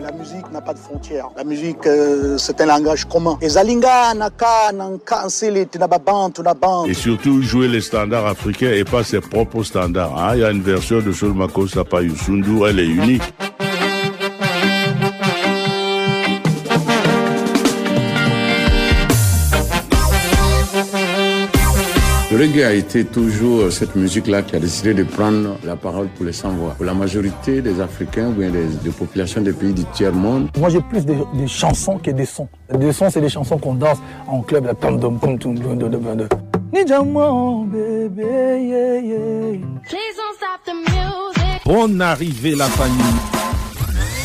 la musique n'a pas de frontières. La musique, euh, c'est un langage commun. Et Zalinga, Naka, Nanka, Et surtout jouer les standards africains et pas ses propres standards. Hein. Il y a une version de Solmako Sapa Yusundu, elle est unique. Reggae a été toujours cette musique-là qui a décidé de prendre la parole pour les sans-voix. Pour la majorité des Africains ou bien des, populations des pays du tiers-monde. Moi, j'ai plus des, chansons que des sons. Des sons, c'est des chansons qu'on danse en club. La Bonne arrivée, la famille.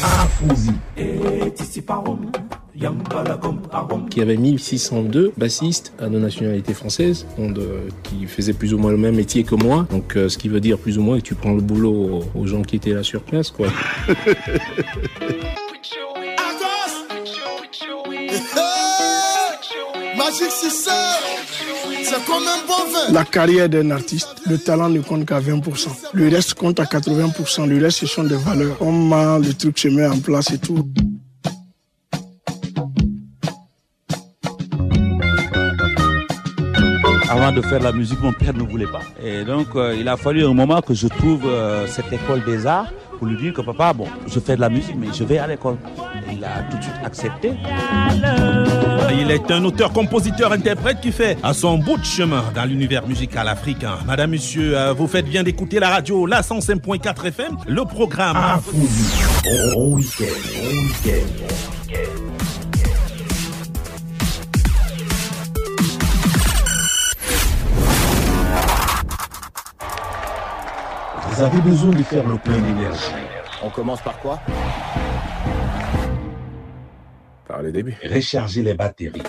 Afouzi qui avait 1602 bassistes à nos nationalités françaises, qui faisaient plus ou moins le même métier que moi. Donc, euh, ce qui veut dire plus ou moins que tu prends le boulot aux, gens qui étaient là sur place, quoi. La carrière d'un artiste, le talent ne compte qu'à 20%. Le reste compte à 80%. Le reste, ce sont des valeurs. Comment le truc se met en place et tout. Avant de faire la musique, mon père ne voulait pas. Et donc, euh, il a fallu un moment que je trouve euh, cette école des arts pour lui dire que papa, bon, je fais de la musique, mais je vais à l'école. Il a tout de suite accepté. Il est un auteur, compositeur, interprète qui fait à son bout de chemin dans l'univers musical africain. Madame, monsieur, euh, vous faites bien d'écouter la radio, la 105.4 FM, le programme. Ah, Vous avez besoin de faire le plein d'énergie. On commence par quoi? Par le début. Recharger les batteries.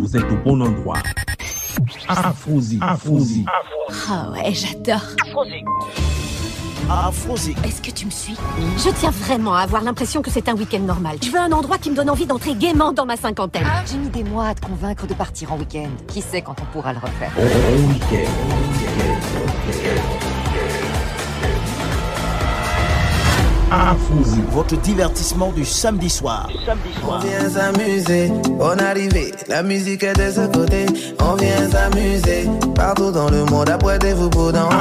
Vous êtes au bon endroit. Afrosi. Afrosi. Ah ouais, j'adore. Afrosi. Est-ce que tu me suis? Je tiens vraiment à avoir l'impression que c'est un week-end normal. Je veux un endroit qui me donne envie d'entrer gaiement dans ma cinquantaine. J'ai mis des mois à te convaincre de partir en week-end. Qui sait quand on pourra le refaire? Bon week-end. Votre divertissement du samedi soir. On vient s'amuser, on arrivée, la musique est de ce côté. On vient s'amuser, partout dans le monde, apprêtez-vous pour danser.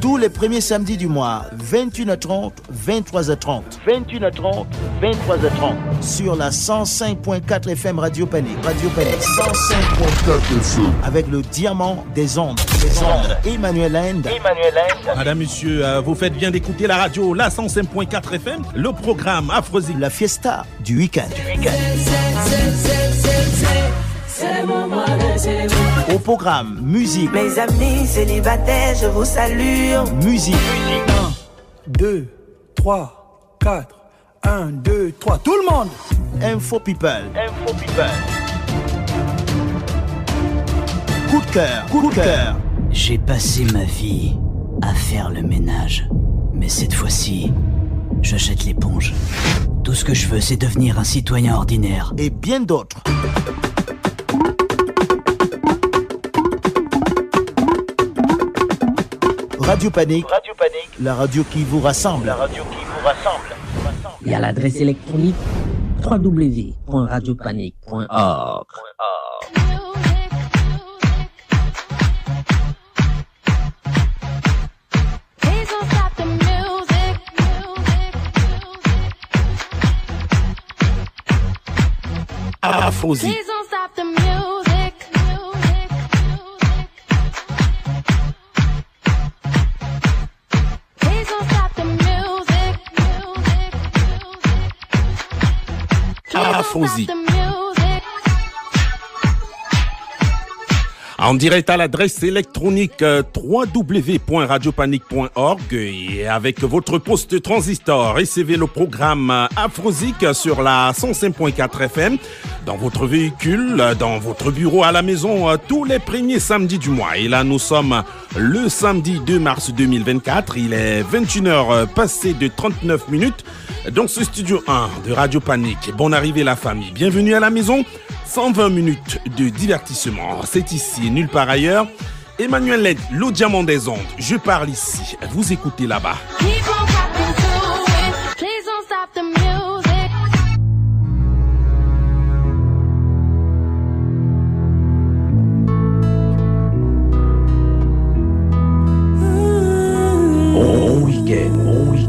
Tous les premiers samedis du mois, 21h30, 23h30. 21h30, 23h30. Sur la 105.4 FM Radio Panique. Radio Panique. 105.4 FM. Avec le diamant des ondes. Des ondes. Emmanuel End. Emmanuel End. Madame, monsieur, euh, vous faites bien d'écouter la radio, la 105.4 4 FM, le programme Afrosi, la fiesta du week-end. Au programme, musique. Mes amis célibataires, je vous salue. Musique. 1, 2, 3, 4. 1, 2, 3. Tout le monde. Info People. Info People. Coup de cœur. Coup de cœur. J'ai passé ma vie à faire le ménage. Mais cette fois-ci, je jette l'éponge. Tout ce que je veux, c'est devenir un citoyen ordinaire. Et bien d'autres. Radio Panique. Radio Panique. La radio qui vous rassemble. La radio qui vous rassemble. Il y a l'adresse électronique www.radiopanique.org. Afrosi. Afrosi. En direct à l'adresse électronique euh, www.radiopanique.org et avec votre poste transistor, recevez le programme euh, Afrosique sur la 105.4 FM dans votre véhicule, dans votre bureau, à la maison, tous les premiers samedis du mois. Et là, nous sommes le samedi 2 mars 2024. Il est 21h passé de 39 minutes dans ce studio 1 de Radio Panique. Bonne arrivée la famille. Bienvenue à la maison. 120 minutes de divertissement. C'est ici nulle part ailleurs. Emmanuel Led, le diamant des ondes. Je parle ici. Vous écoutez là-bas.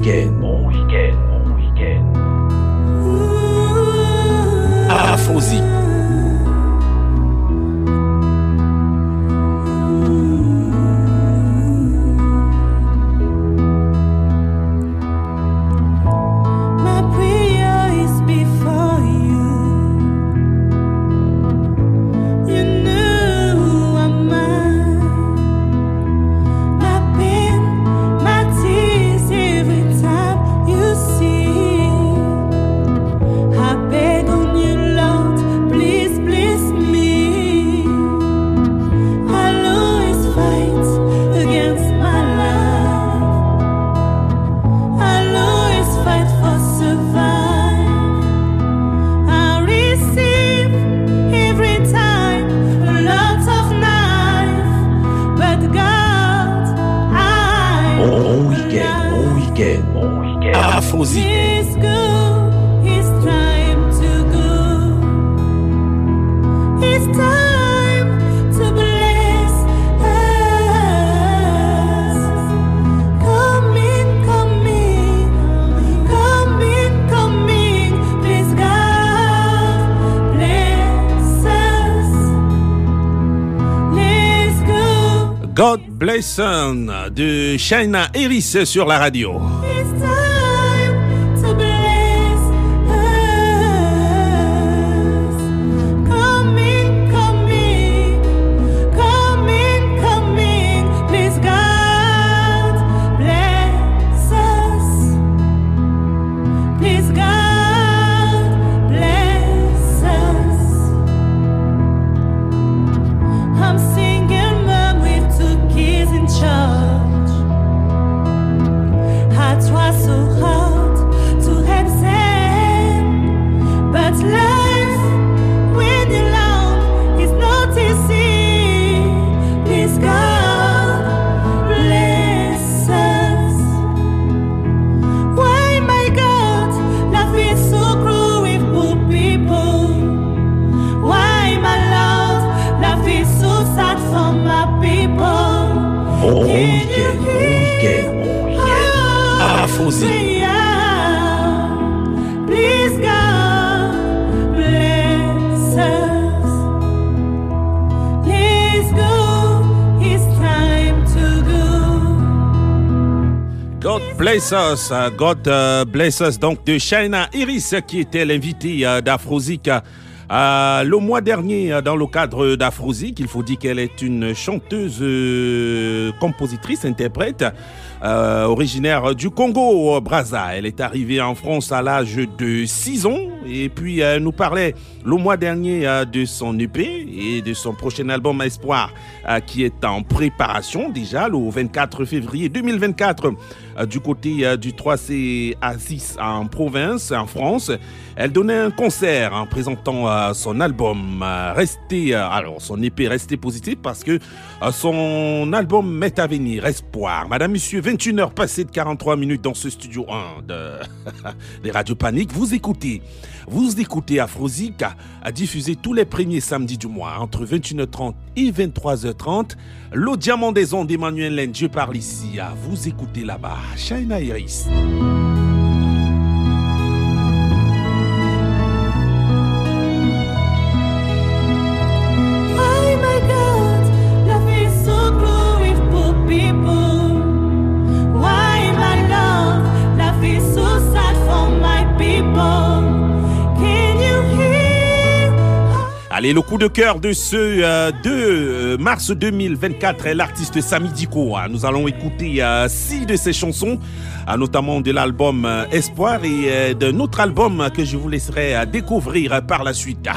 week-end. Bon week-end, bon week-end. Afrozik. Afrosie. de China Eris sur la radio. Bless us, uh, God uh, bless us, donc de China Iris qui était l'invité uh, d'Afrozik le mois dernier dans le cadre d'Afrozik. Il faut dire qu'elle est une chanteuse, euh, compositrice, interprète. Euh, originaire du Congo, Brazza. Elle est arrivée en France à l'âge de 6 ans et puis elle nous parlait le mois dernier euh, de son EP et de son prochain album Espoir qui est en préparation déjà le 24 février 2024 du côté du 3C à 6 en province, en France. Elle donnait un concert en présentant son album Restez, alors son EP Restez positif parce que son album met à venir Espoir. Madame, Monsieur, 21h passées de 43 minutes dans ce studio 1 de, des Radio Panique. Vous écoutez, vous écoutez Afrosic à diffuser tous les premiers samedis du mois entre 21h30 et 23h30. Le diamant des ondes Emmanuel Len, je parle ici. À vous écoutez là-bas. China Iris. Allez, le coup de cœur de ce 2 euh, euh, mars 2024 est l'artiste Sami Diko. Ah, nous allons écouter euh, six de ses chansons, notamment de l'album Espoir et d'un autre album que je vous laisserai découvrir par la suite.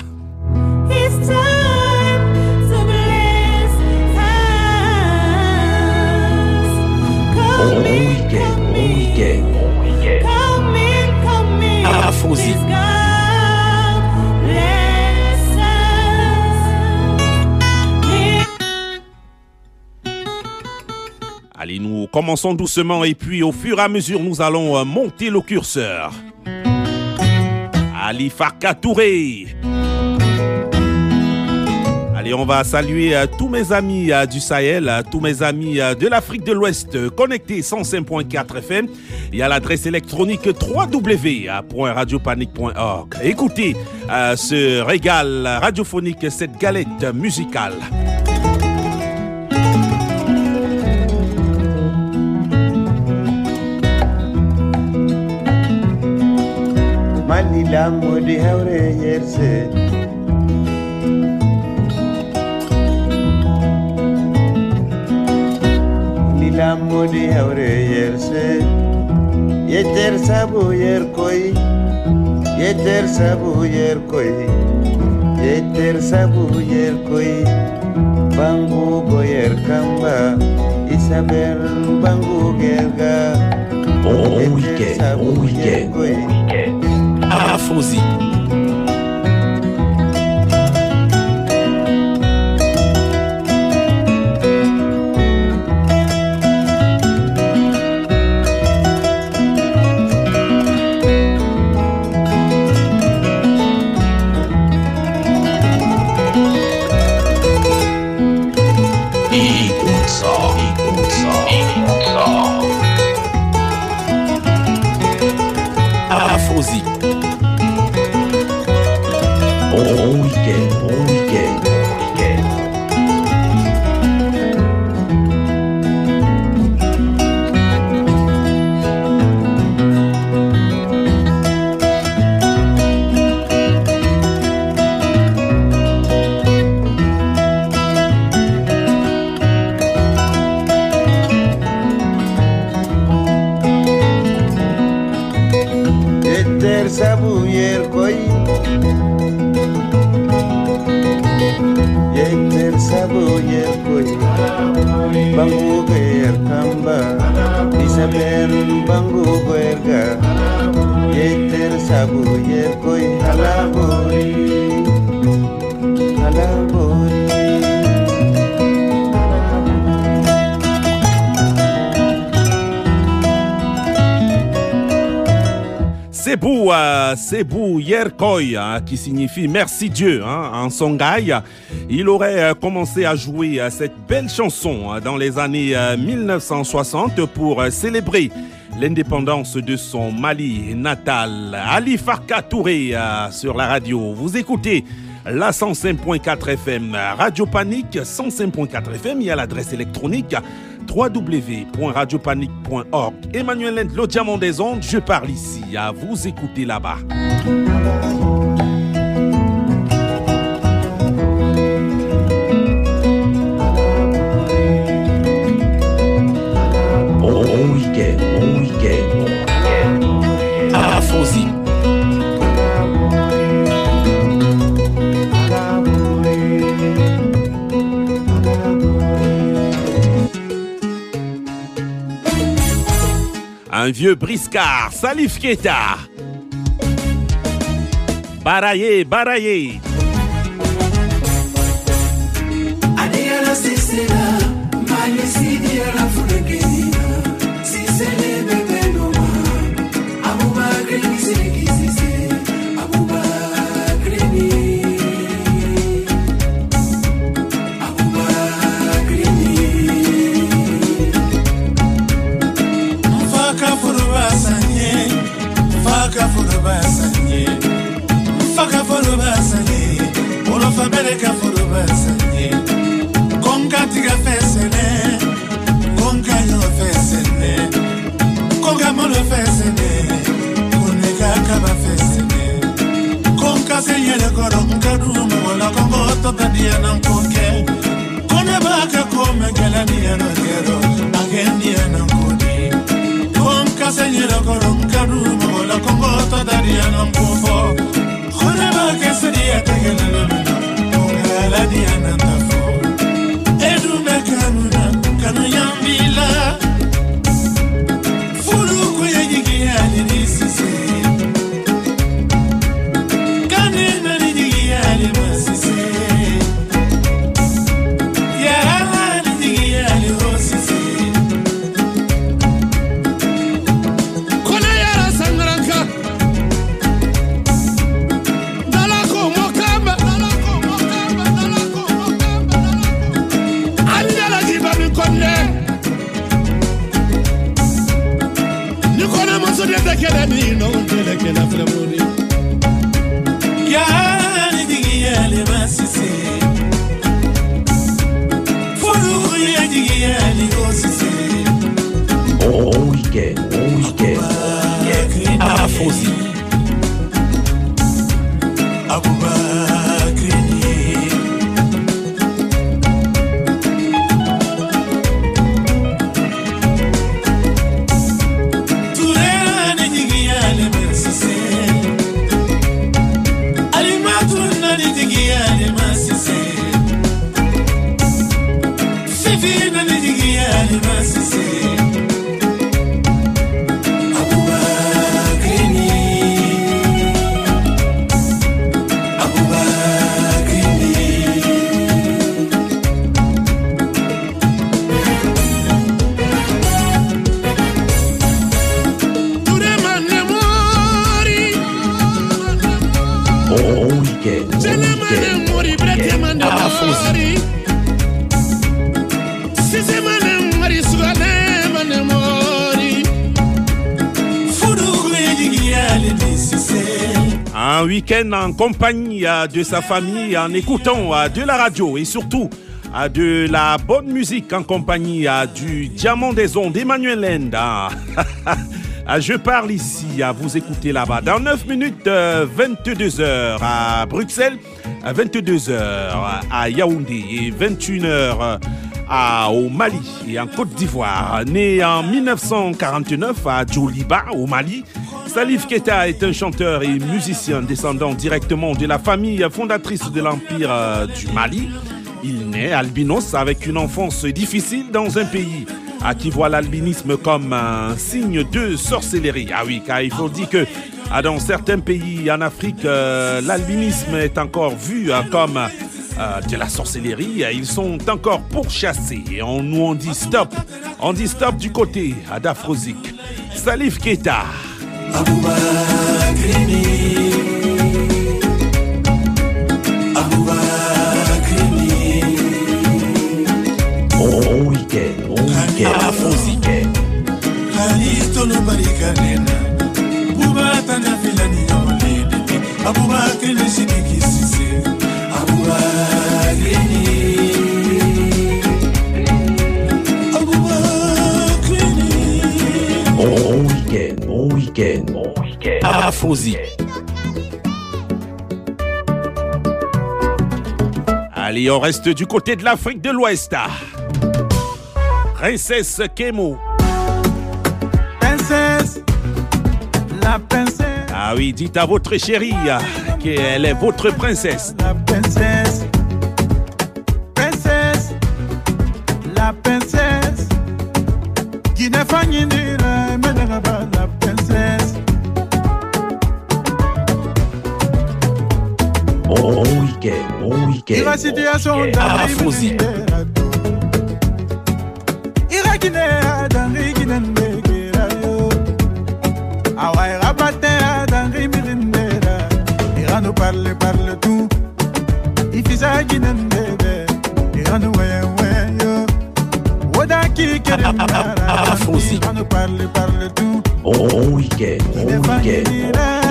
Allez, nous commençons doucement et puis au fur et à mesure, nous allons euh, monter le curseur. Ali Farka Touré. Allez, on va saluer euh, tous mes amis euh, du Sahel, tous mes amis de l'Afrique de l'Ouest connectés 105.4 FM et à l'adresse électronique www.radiopanique.org. Écoutez ce régal radiophonique, cette galette musicale. Ilan muri havre yerse Nilan muri havre yerse Yeter sabu yer koy Yeter sabu yer koy Yeter sabu yer koy Bangu boyer kamba Isabel bangu gerga Un weekend, un weekend Afrosie C'est Yerkoy, qui signifie merci Dieu hein, en Songhai. Il aurait euh, commencé à jouer euh, cette belle chanson hein, dans les années 1960 euh, pour célébrer l'indépendance de son Mali natal. Ali Farka Touré sur la radio. Vous écoutez la 105.4 FM, Radio Panique 105.4 FM. Il y a l'adresse électronique www.radiopanique.org. Emmanuel Lend, le diamant des ondes, je parle ici, à vous écouter là-bas. un vieux briscard, Salif Keita. Baraillé, baraillé. Allez à la se yele koro nkadu mwola kongo tota diye na mkoke kone baka kome gele niye na gero age niye na mkodi konka se yele koro nkadu mwola kongo tota diye na mkofo kone baka se diye tegele na mena diye na mtafo week-end en compagnie euh, de sa famille, en écoutant euh, de la radio et surtout euh, de la bonne musique en compagnie du Diamant des Ondes, Emmanuel Lenda. Je parle ici, à vous écouter là-bas. Dans 9 minutes, 22h à Bruxelles, 22h à Yaoundé et 21h au Mali et en Côte d'Ivoire. Né en 1949 à Djoliba, au Mali, Salif Keita est un chanteur et musicien descendant directement de la famille fondatrice de l'Empire euh, du Mali. Il naît albinos avec une enfance difficile dans un pays à qui voit l'albinisme comme un signe de sorcellerie. Ah oui, car il faut dire que ah, dans certains pays en Afrique, euh, l'albinisme est encore vu euh, comme de la sorcellerie. Ils sont encore pourchassés. Et on nous on dit stop. On dit stop du côté d'Afrosique. Salif Keita. Bon week-end, bon week-end, Afrosique. Halistolo barikanena bubatanya Allez, on reste du côté de l'Afrique de l'Ouest. Princesse Kemo. Princesse, la princesse. Ah oui, dites à votre chérie qu'elle est votre princesse. La princesse, ira Batin, Danri Mirindera. Ira nous parle, parle tout. Ifisa Guinée, Ira nous ouais, ouais, yo. Woda qui Afrosie. Ira nous parle, parle tout. Week-end, bon week-end, week-end.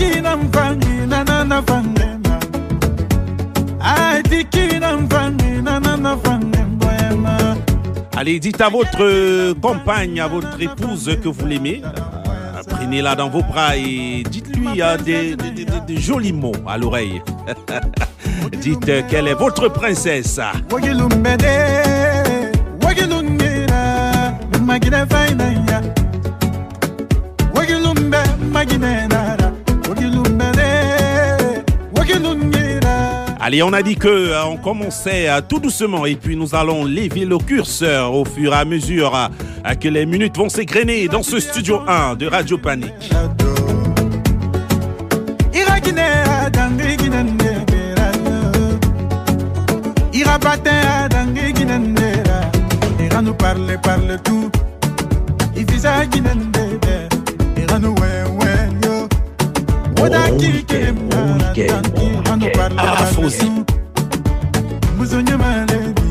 Ayela kina mfangi na na na fangema Aiti kina mfangi na na na fangema Allez, dites à votre compagne, à votre épouse que vous l'aimez. Prenez-la dans vos bras et dites-lui euh, des, des- des- des jolis mots à l'oreille. dites qu'elle est votre princesse. Magine Allez, on a dit que euh, on commençait euh, tout doucement et puis nous allons lever le curseur au fur et à mesure euh, que les minutes vont s'égrener dans ce studio 1 de Radio Panique. Woda Bon kiri week-end, bon week-end, bon Ira nous week-end. parle, parle Afrosie. tout Muzonye maledi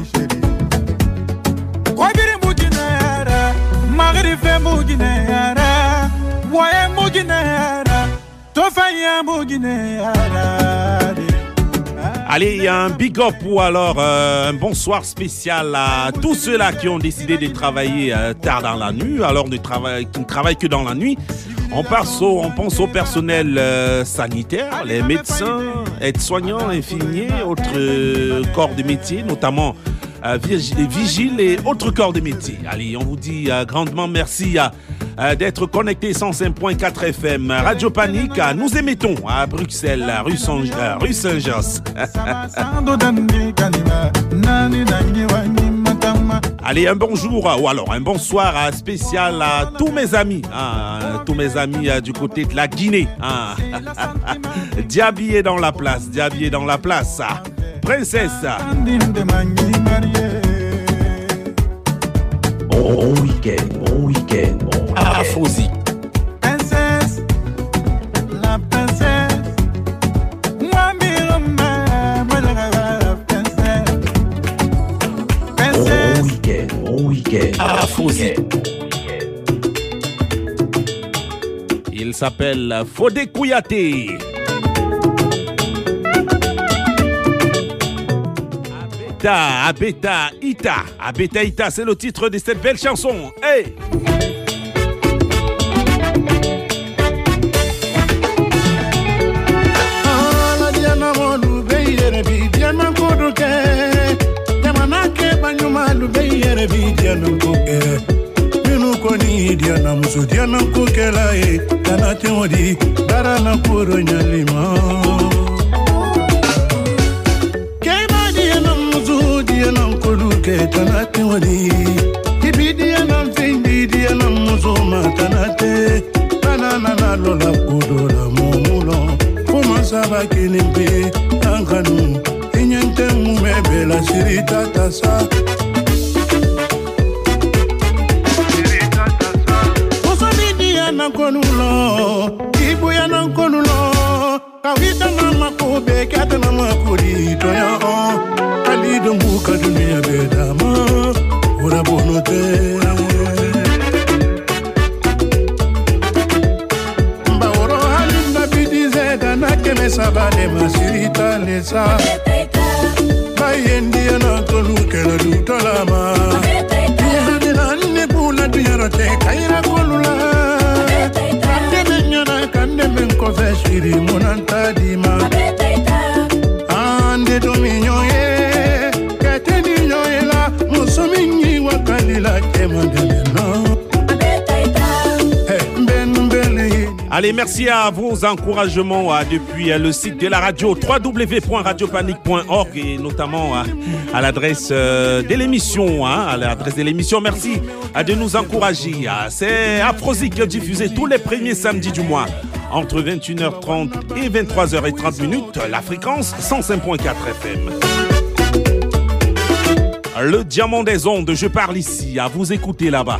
chéri Kwabiri muginera Magri fe muginera Waye muginera Tofaya muginera Allez, un big up ou alors euh, un bonsoir spécial à tous ceux-là qui ont décidé de travailler euh, tard dans la nuit, alors ne travaillent, qui ne travaillent que dans la nuit. On pense au, personnel euh, sanitaire, les médecins, aides-soignants, infirmiers, autres corps de métier, notamment vigi- les vigiles et autres corps de métier. Allez, on vous dit grandement merci à, d'être connecté 105.4 FM. Radio Panique, euh, nous émettons à Bruxelles, rue Saint- euh, rue Saint-Just. Sando dandi kanina Nani dangi wanyi matama Allez, un bonjour euh, ou alors un bonsoir euh, spécial à tous mes amis, hein, tous mes amis euh, du côté de la Guinée. Hein. Est dans la place, Diaby est dans la place. Oh, oh, Il s'appelle Fodé Kouyaté. Abeta, Abeta, Ita. Abeta, Ita, c'est le titre de cette belle chanson. Hey! dianam kokela minu koni dianam so dianam kokela e kana temodi bara na poro nyalima kema dianam so dianam koduke kana temodi ibi dianam findi dianam so matanate banana na lola kodola momulo komansa bakini mpe ankanu inyente mumebela siri tatasa konulo ibuya nan konulo kawita mama ko be kata mama kuri to ya o ali don buka duniya be dama ora bono te. Mba oro halim na bidize dana kemesa bale masirita lesa. Bayendi Allez, merci à vos encouragements euh, depuis euh, le site de la radio www.radiopanique.org et notamment euh, à l'adresse de l'émission. Hein, à l'adresse de l'émission, merci de nous encourager. C'est Afrosic diffusé tous les premiers samedis du mois entre 21h30 et 23h30 minutes. La fréquence 105.4 FM. Le diamant des ondes, je parle ici, à vous écouter là-bas.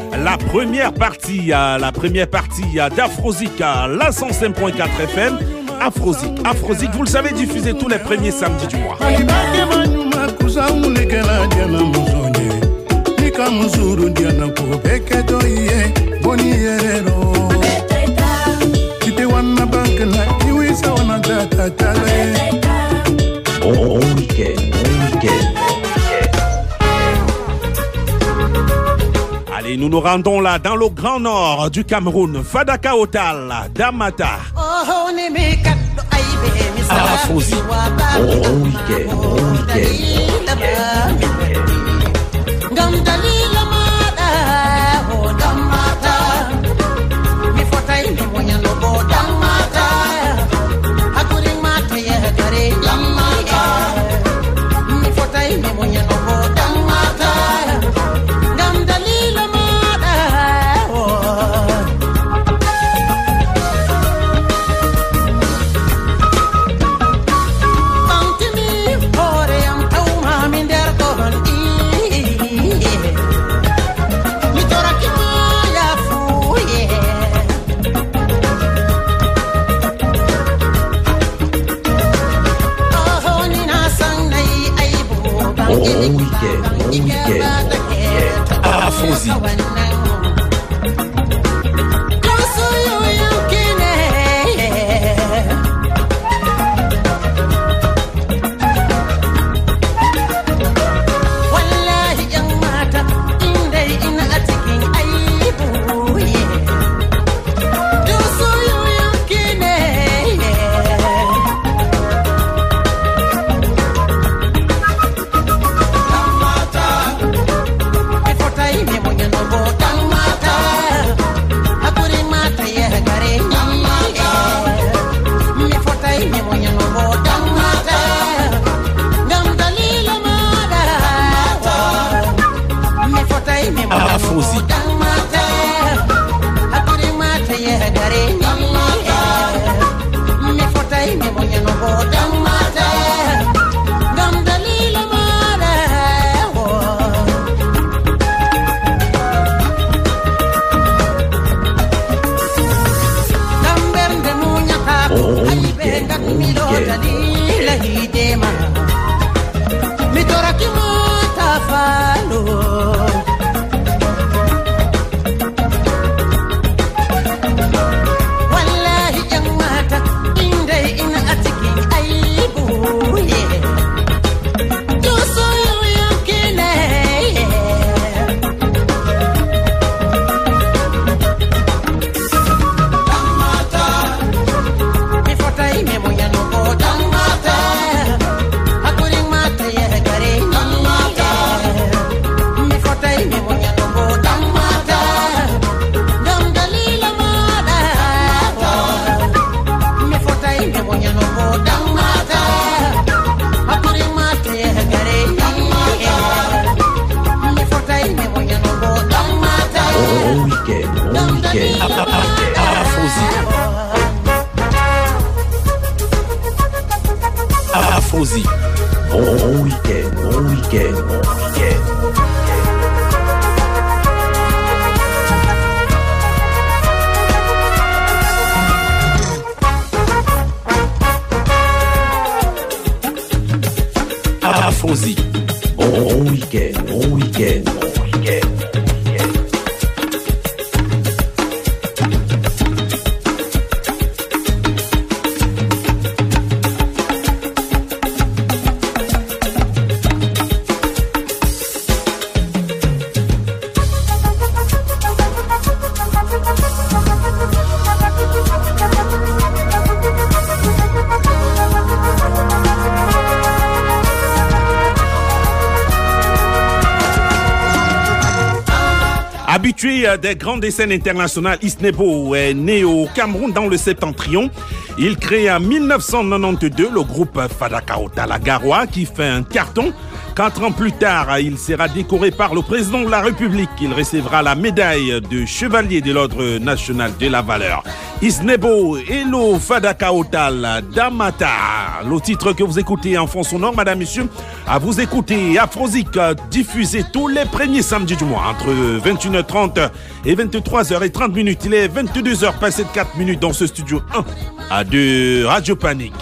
la première partie, la première partie d'Afrosic, la 105.4 FM. Afrosic, Afrosic, vous le savez, diffusé tous les premiers samedis du mois. Et nous nous rendons là dans le grand nord du Cameroun, Fadaka Otal, Damata. Arafosi. Afrosie. Bon, week-end, bon week-end. Des grandes scènes internationales, Isnebo est né au Cameroun dans le septentrion. Il crée en 1992 le groupe Fadaka Otala qui fait un carton. Quatre ans plus tard, il sera décoré par le président de la République. Il recevra la médaille de chevalier de l'ordre national de la valeur. Isnebo et le Fadaka Otal Damata. Le titre que vous écoutez en fond sonore, madame, monsieur, à vous écouter Afrosic diffusé tous les premiers samedis du mois entre 21h30 et 23h30 minutes. Il est 22h passé de 4 minutes dans ce studio 1 à 2 Radio Panique.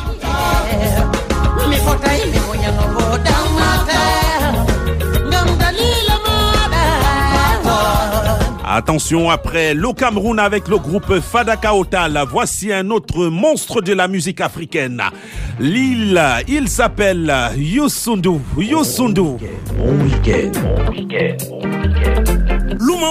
Attention, après le Cameroun avec le groupe Fadaka Otal, voici un autre monstre de la musique africaine. L'île, il s'appelle Youssundou. Youssundou. Bon week-end, bon week-end, bon week-end. lu ma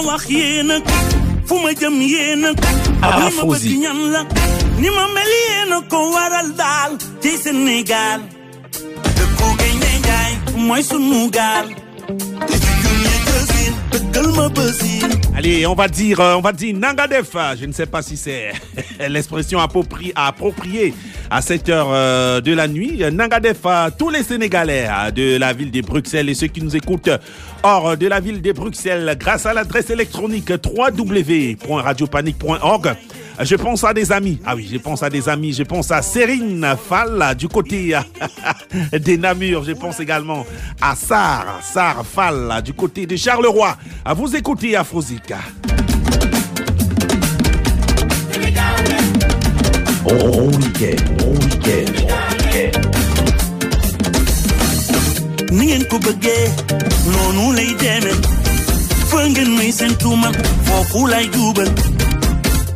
Allez, on va dire, euh, on va dire Nangadef. Je ne sais pas si c'est l'expression appropri- appropriée à cette heure euh, de la nuit. Nangadef à tous les Sénégalais euh, de la ville de Bruxelles et ceux qui nous écoutent hors de la ville de Bruxelles grâce à l'adresse électronique www.radiopanique.org. Je pense à des amis. Ah oui, je pense à des amis. Je pense à Serine Fall du côté des Namur. Je pense également à Sar, Sar Fall du côté de Charleroi. À vous écouter Afrosica. Bon week-end,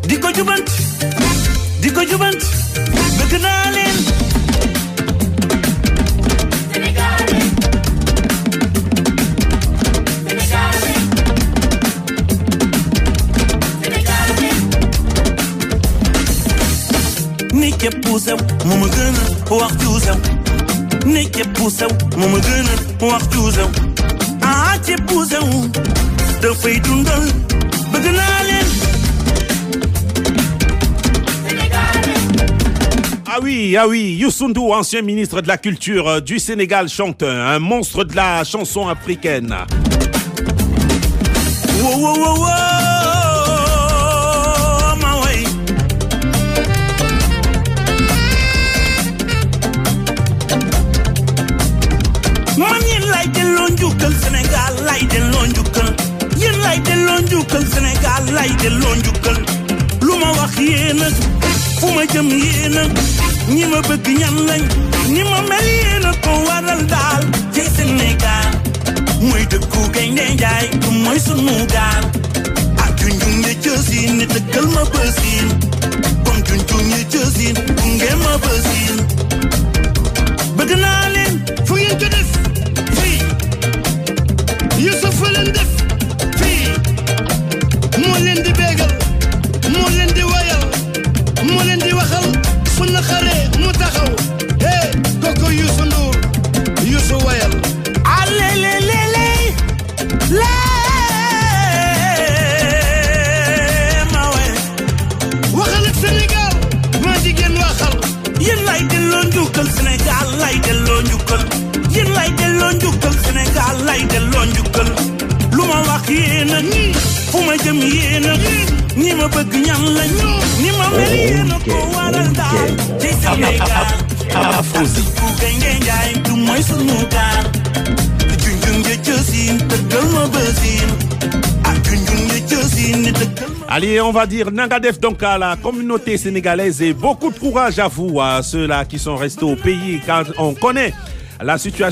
di ko jubant di ko jubant bëgg naa leen. Ni képp sew mu ma gën a wax ju sew. Ni képp sew mu ma gën a wax ju sew. Ah képp sew. Dafay Ah oui, ah oui, Youssundou, ancien ministre de la Culture euh, du Sénégal, chante un monstre de la chanson africaine. Fu ma jëm yéen a ñi ma bëgg ñan lañ ñi ma mel yéen a ko waral daal ci Sénégal mooy dëkku gaynde njaay du mooy sunu gaal. Ak junjung ne cësin ne dëggal ma bësin. Comme junjung ne cësin gunge ma bësin Allez, on va dire Nangadef donc à la communauté sénégalaise et beaucoup de courage à vous, à ceux-là qui sont restés au pays, car on connaît la situation.